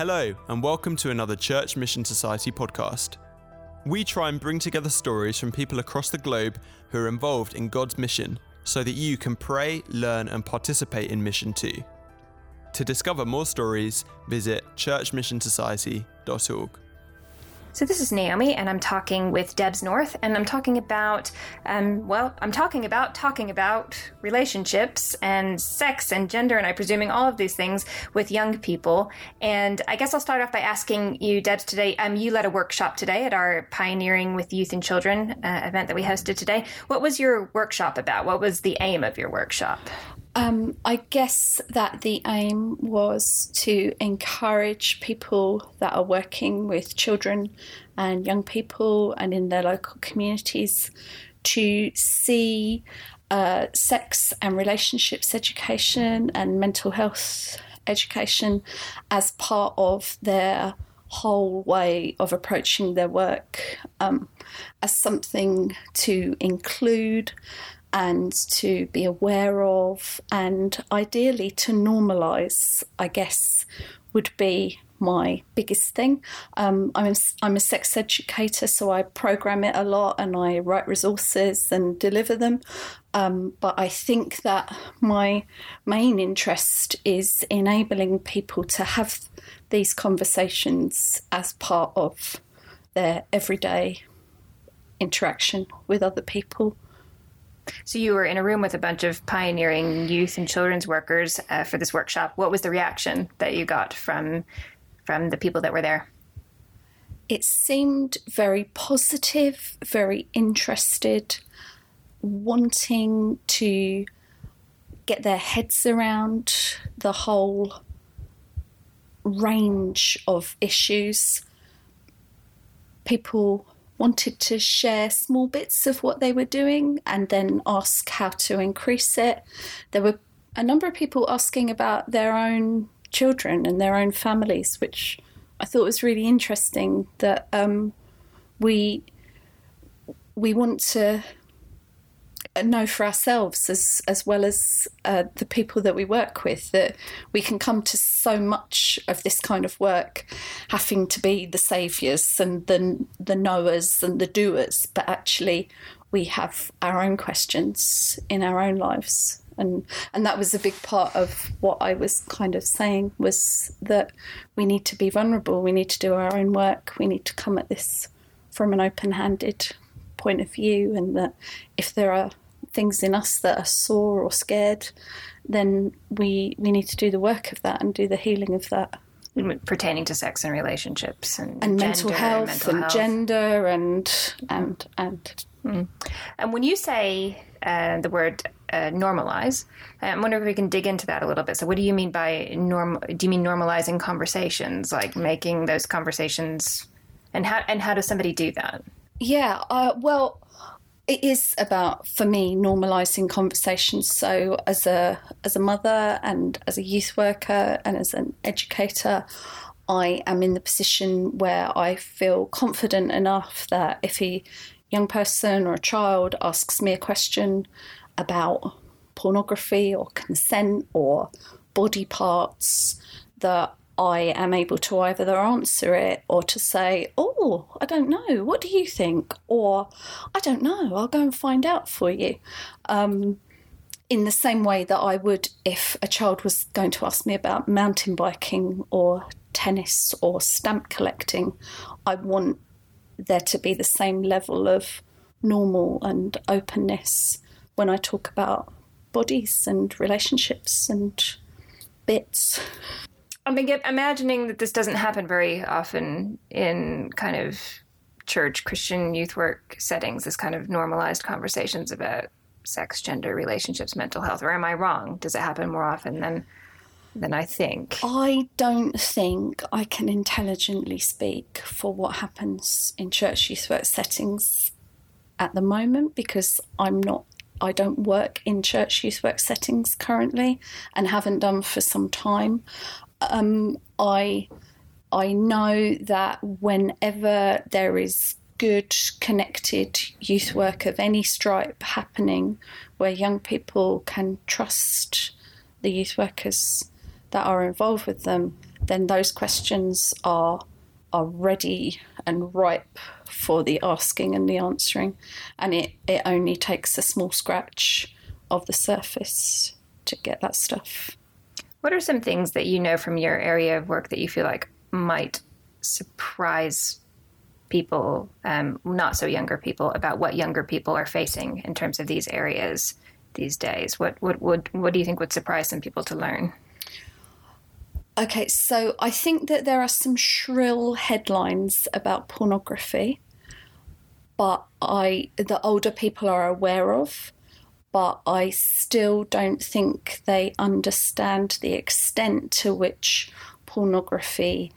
Hello, and welcome to another Church Mission Society podcast. We try and bring together stories from people across the globe who are involved in God's mission so that you can pray, learn, and participate in mission too. To discover more stories, visit churchmissionsociety.org. So, this is Naomi, and I'm talking with Debs North, and I'm talking about, um, well, I'm talking about talking about relationships and sex and gender, and I'm presuming all of these things with young people. And I guess I'll start off by asking you, Debs, today. Um, you led a workshop today at our Pioneering with Youth and Children uh, event that we hosted today. What was your workshop about? What was the aim of your workshop? Um, I guess that the aim was to encourage people that are working with children and young people and in their local communities to see uh, sex and relationships education and mental health education as part of their whole way of approaching their work. Um, as something to include and to be aware of, and ideally to normalize, I guess, would be my biggest thing. Um, I'm, a, I'm a sex educator, so I program it a lot and I write resources and deliver them. Um, but I think that my main interest is enabling people to have these conversations as part of their everyday interaction with other people. So you were in a room with a bunch of pioneering youth and children's workers uh, for this workshop. What was the reaction that you got from from the people that were there? It seemed very positive, very interested, wanting to get their heads around the whole range of issues. People wanted to share small bits of what they were doing and then ask how to increase it. There were a number of people asking about their own children and their own families, which I thought was really interesting. That um, we we want to know for ourselves as as well as uh, the people that we work with that we can come to so much of this kind of work having to be the saviors and the the knowers and the doers but actually we have our own questions in our own lives. And and that was a big part of what I was kind of saying was that we need to be vulnerable. We need to do our own work. We need to come at this from an open-handed point of view and that if there are things in us that are sore or scared, then we we need to do the work of that and do the healing of that. Pertaining to sex and relationships and, and mental health and, mental and health. gender and and and. Mm. And when you say uh, the word uh, normalize, I'm wondering if we can dig into that a little bit. So, what do you mean by norm? Do you mean normalizing conversations, like making those conversations, and how and how does somebody do that? Yeah, uh, well, it is about for me normalizing conversations. So as a as a mother and as a youth worker and as an educator i am in the position where i feel confident enough that if a young person or a child asks me a question about pornography or consent or body parts that I am able to either answer it or to say, Oh, I don't know, what do you think? Or, I don't know, I'll go and find out for you. Um, in the same way that I would if a child was going to ask me about mountain biking or tennis or stamp collecting, I want there to be the same level of normal and openness when I talk about bodies and relationships and bits. I'm imagining that this doesn't happen very often in kind of church Christian youth work settings. This kind of normalized conversations about sex, gender, relationships, mental health. Or am I wrong? Does it happen more often than than I think? I don't think I can intelligently speak for what happens in church youth work settings at the moment because I'm not I don't work in church youth work settings currently and haven't done for some time um, I I know that whenever there is good connected youth work of any stripe happening where young people can trust the youth workers that are involved with them then those questions are are ready and ripe for the asking and the answering. And it, it only takes a small scratch of the surface to get that stuff. What are some things that you know from your area of work that you feel like might surprise people, um, not so younger people, about what younger people are facing in terms of these areas these days? What what would what do you think would surprise some people to learn? Okay, so I think that there are some shrill headlines about pornography, but I the older people are aware of, but I still don't think they understand the extent to which pornography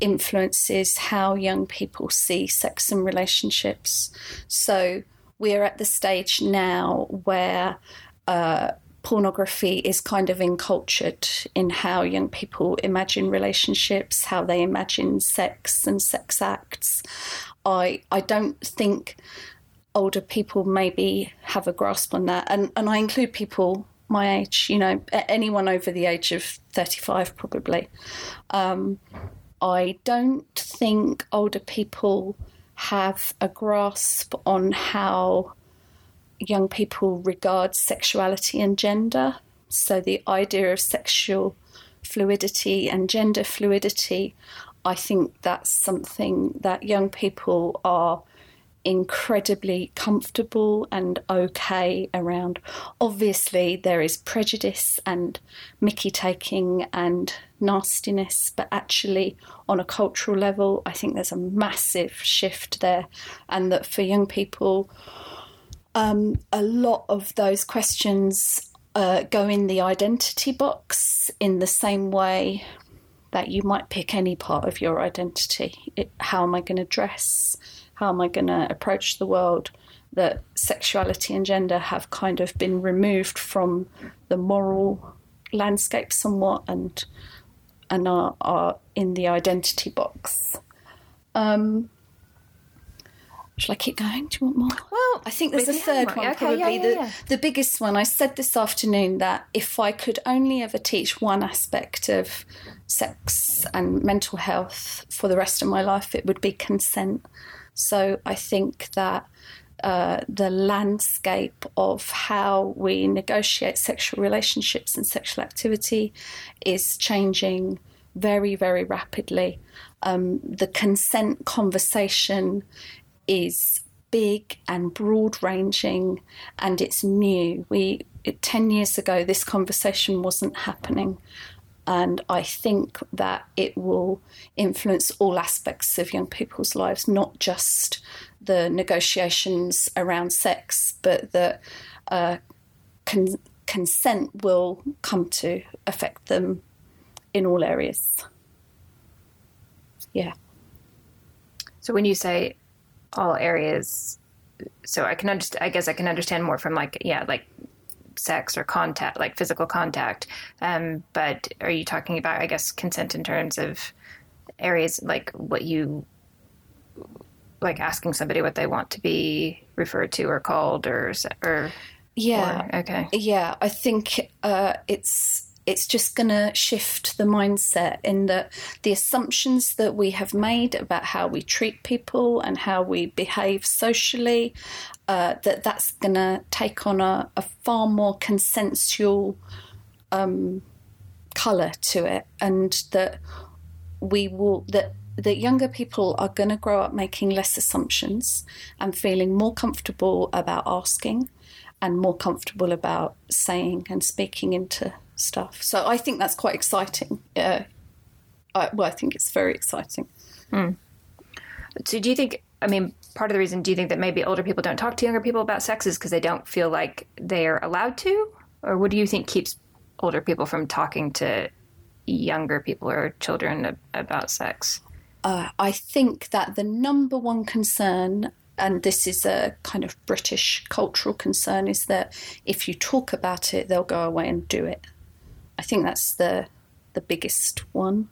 influences how young people see sex and relationships. So we're at the stage now where uh, pornography is kind of encultured in how young people imagine relationships, how they imagine sex and sex acts. I I don't think older people maybe have a grasp on that, and and I include people my age, you know, anyone over the age of thirty five probably. Um, I don't think older people have a grasp on how young people regard sexuality and gender. So the idea of sexual fluidity and gender fluidity, I think that's something that young people are incredibly comfortable and okay around. Obviously, there is prejudice and mickey taking and nastiness, but actually, on a cultural level, I think there's a massive shift there, and that for young people, um, a lot of those questions uh, go in the identity box in the same way that you might pick any part of your identity. It, how am I going to dress? How am I going to approach the world? That sexuality and gender have kind of been removed from the moral landscape somewhat and and are, are in the identity box. Um, Shall I keep going? Do you want more? Well, I think there's a third one, okay, probably yeah, yeah, the, yeah. the biggest one. I said this afternoon that if I could only ever teach one aspect of sex and mental health for the rest of my life, it would be consent. So I think that uh, the landscape of how we negotiate sexual relationships and sexual activity is changing very, very rapidly. Um, the consent conversation is big and broad ranging and it's new. We 10 years ago this conversation wasn't happening and I think that it will influence all aspects of young people's lives, not just the negotiations around sex, but that uh, con- consent will come to affect them in all areas. Yeah. So when you say all areas, so I can understand. I guess I can understand more from like yeah, like sex or contact, like physical contact. Um, but are you talking about, I guess, consent in terms of areas like what you like asking somebody what they want to be referred to or called or or yeah or, okay yeah i think uh, it's it's just going to shift the mindset in that the assumptions that we have made about how we treat people and how we behave socially uh, that that's going to take on a, a, far more consensual um, color to it and that we will that that younger people are going to grow up making less assumptions and feeling more comfortable about asking and more comfortable about saying and speaking into stuff. So I think that's quite exciting. Yeah. I, well, I think it's very exciting. Mm. So do you think, I mean, part of the reason do you think that maybe older people don't talk to younger people about sex is because they don't feel like they're allowed to? Or what do you think keeps older people from talking to younger people or children about sex? Uh, I think that the number one concern and this is a kind of British cultural concern, is that if you talk about it, they'll go away and do it. I think that's the the biggest one.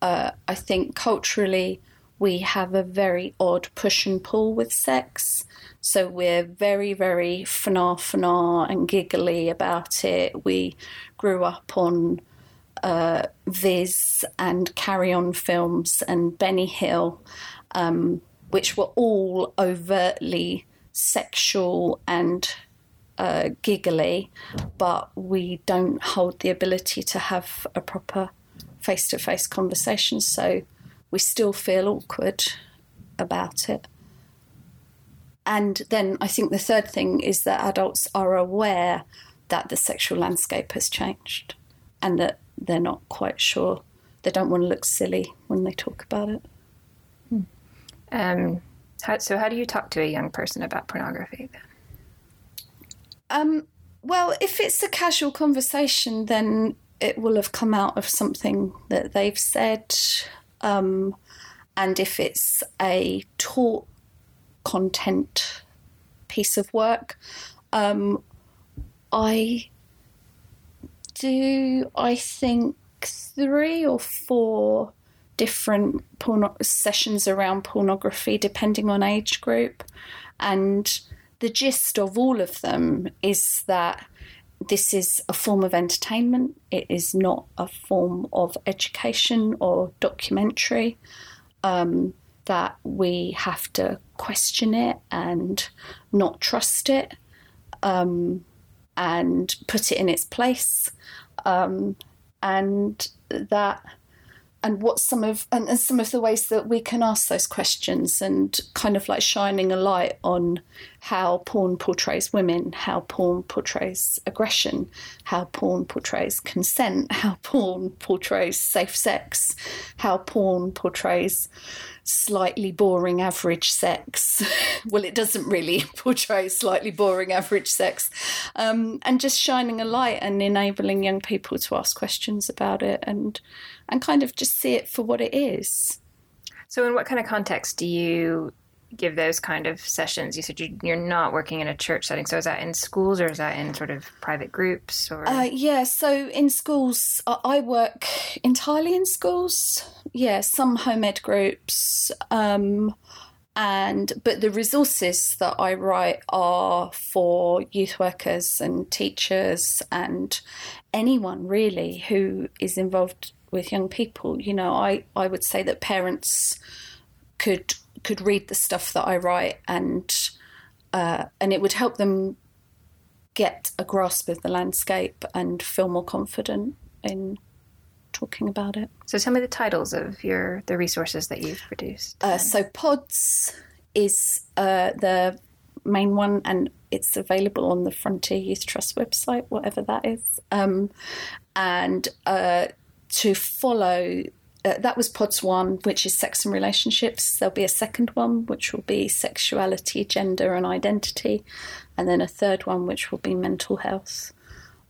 Uh, I think culturally we have a very odd push and pull with sex. So we're very, very fna fna and giggly about it. We grew up on uh, Viz and Carry On Films and Benny Hill, um, which were all overtly sexual and uh, giggly, but we don't hold the ability to have a proper face to face conversation. So we still feel awkward about it. And then I think the third thing is that adults are aware that the sexual landscape has changed and that they're not quite sure. They don't want to look silly when they talk about it. Um, how, so, how do you talk to a young person about pornography? Um, well, if it's a casual conversation, then it will have come out of something that they've said. Um, and if it's a taught content piece of work, um, I do, I think, three or four different porno- sessions around pornography, depending on age group. And the gist of all of them is that this is a form of entertainment, it is not a form of education or documentary. Um, that we have to question it and not trust it um, and put it in its place. Um, and that and what some of and, and, some of the ways that we can ask those questions and kind of like shining a light on how porn portrays women, how porn portrays aggression, how porn portrays consent, how porn portrays safe sex, how porn portrays slightly boring average sex. well, it doesn't really portray slightly boring average sex. Um, and just shining a light and enabling young people to ask questions about it and and kind of just see it for what it is. So, in what kind of context do you give those kind of sessions? You said you, are not working in a church setting, so is that in schools or is that in sort of private groups? Or uh, yeah, so in schools, I work entirely in schools. Yeah, some home ed groups. Um, and but the resources that I write are for youth workers and teachers and anyone really who is involved with young people. You know, I, I would say that parents could could read the stuff that I write and uh, and it would help them get a grasp of the landscape and feel more confident in talking about it. So tell me the titles of your the resources that you've produced. Uh, so Pods is uh, the main one, and it's available on the Frontier Youth Trust website, whatever that is. Um, and uh, to follow uh, that was pods one, which is sex and relationships. There'll be a second one, which will be sexuality, gender, and identity, and then a third one, which will be mental health.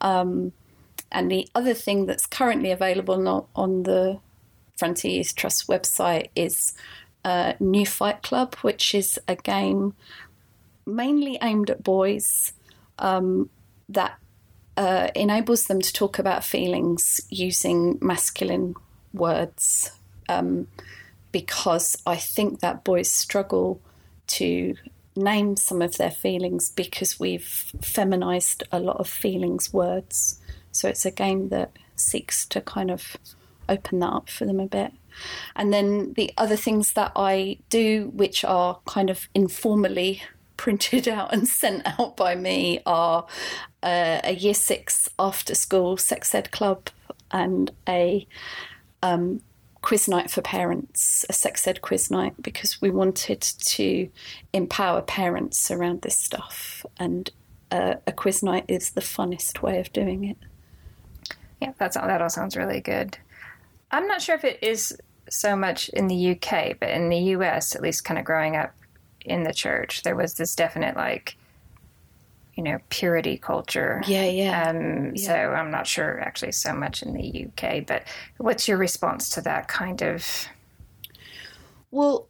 Um, and the other thing that's currently available on the Frontier Youth Trust website is uh, New Fight Club, which is a game mainly aimed at boys um, that uh, enables them to talk about feelings using masculine words um, because I think that boys struggle to name some of their feelings because we've feminized a lot of feelings words. So it's a game that seeks to kind of open that up for them a bit. And then the other things that I do, which are kind of informally printed out and sent out by me, are uh, a year six after school sex ed club and a um, quiz night for parents, a sex ed quiz night, because we wanted to empower parents around this stuff. And uh, a quiz night is the funnest way of doing it. Yeah, that's all, that all sounds really good. I'm not sure if it is so much in the UK, but in the US, at least kind of growing up in the church, there was this definite like you know purity culture. Yeah, yeah. Um, yeah. So I'm not sure actually so much in the UK, but what's your response to that kind of? Well,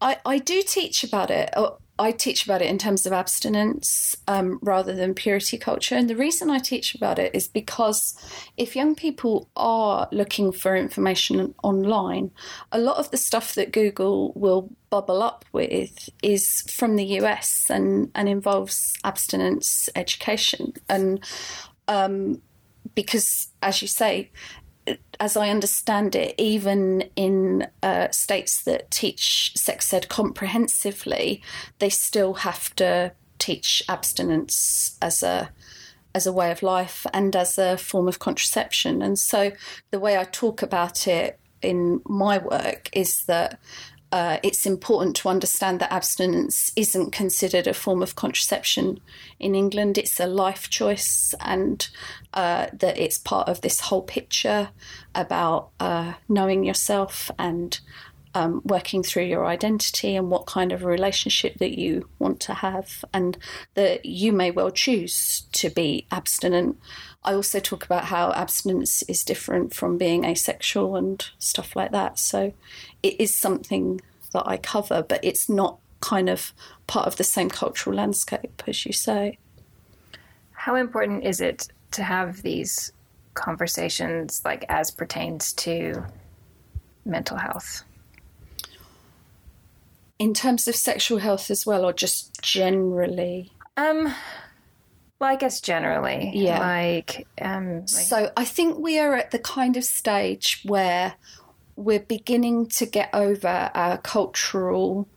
I I do teach about it. I teach about it in terms of abstinence um, rather than purity culture. And the reason I teach about it is because if young people are looking for information online, a lot of the stuff that Google will bubble up with is from the US and, and involves abstinence education. And um, because, as you say, as I understand it, even in uh, states that teach sex ed comprehensively, they still have to teach abstinence as a as a way of life and as a form of contraception. And so the way I talk about it in my work is that uh, it's important to understand that abstinence isn't considered a form of contraception in England. It's a life choice, and uh, that it's part of this whole picture about uh, knowing yourself and um, working through your identity and what kind of a relationship that you want to have, and that you may well choose to be abstinent. I also talk about how abstinence is different from being asexual and stuff like that. So it is something that I cover, but it's not kind of part of the same cultural landscape, as you say. How important is it to have these conversations, like as pertains to mental health? in terms of sexual health as well, or just generally? Um, well, I guess generally, yeah. Like, um, like... so I think we are at the kind of stage where we're beginning to get over our cultural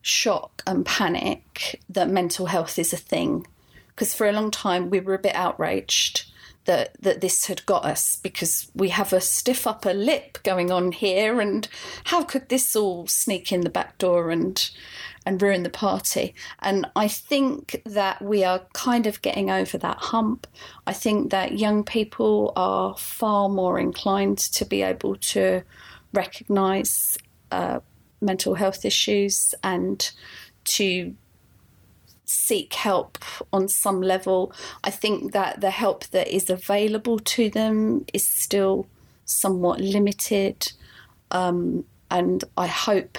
shock and panic that mental health is a thing. Because for a long time we were a bit outraged that that this had got us because we have a stiff upper lip going on here and how could this all sneak in the back door and and ruin the party and i think that we are kind of getting over that hump i think that young people are far more inclined to be able to recognize uh, mental health issues and to seek help on some level. I think that the help that is available to them is still somewhat limited, um, and I hope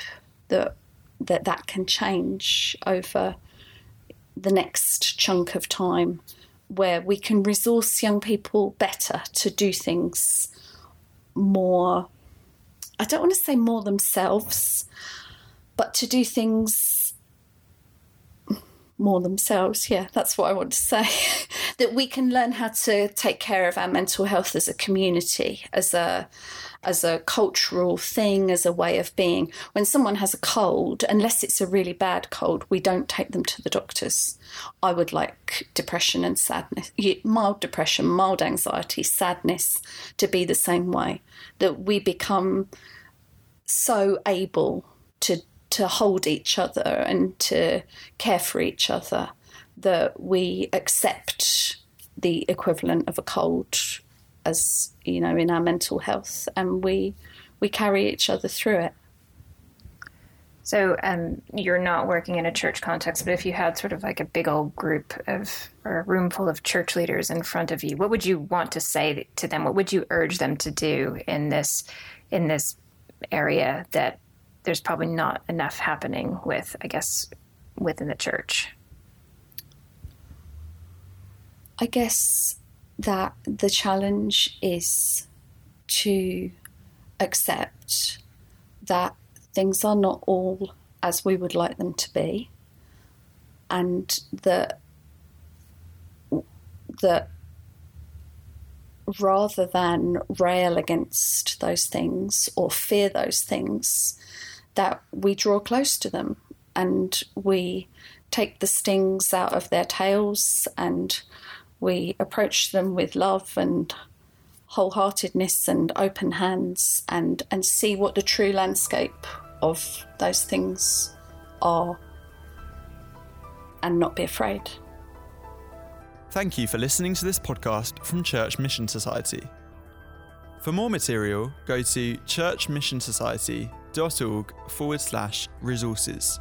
that that that can change over the next chunk of time, where we can resource young people better to do things more. I don't want to say more themselves, but to do things more themselves. Yeah, that's what I want to say. that we can learn how to take care of our mental health as a community, as a as a cultural thing, as a way of being. When someone has a cold, unless it's a really bad cold, we don't take them to the doctors. I would like depression and sadness, mild depression, mild anxiety, sadness to be the same way. That we become so able to to hold each other and to care for each other that we accept the equivalent of a cold as you know in our mental health and we we carry each other through it so um, you're not working in a church context, but if you had sort of like a big old group of or a room full of church leaders in front of you, what would you want to say to them? What would you urge them to do in this in this area that there's probably not enough happening with, I guess, within the church. I guess that the challenge is to accept that things are not all as we would like them to be, and that that rather than rail against those things or fear those things, that we draw close to them and we take the stings out of their tails and we approach them with love and wholeheartedness and open hands and, and see what the true landscape of those things are and not be afraid. Thank you for listening to this podcast from Church Mission Society. For more material, go to churchmissionsociety.org forward slash resources.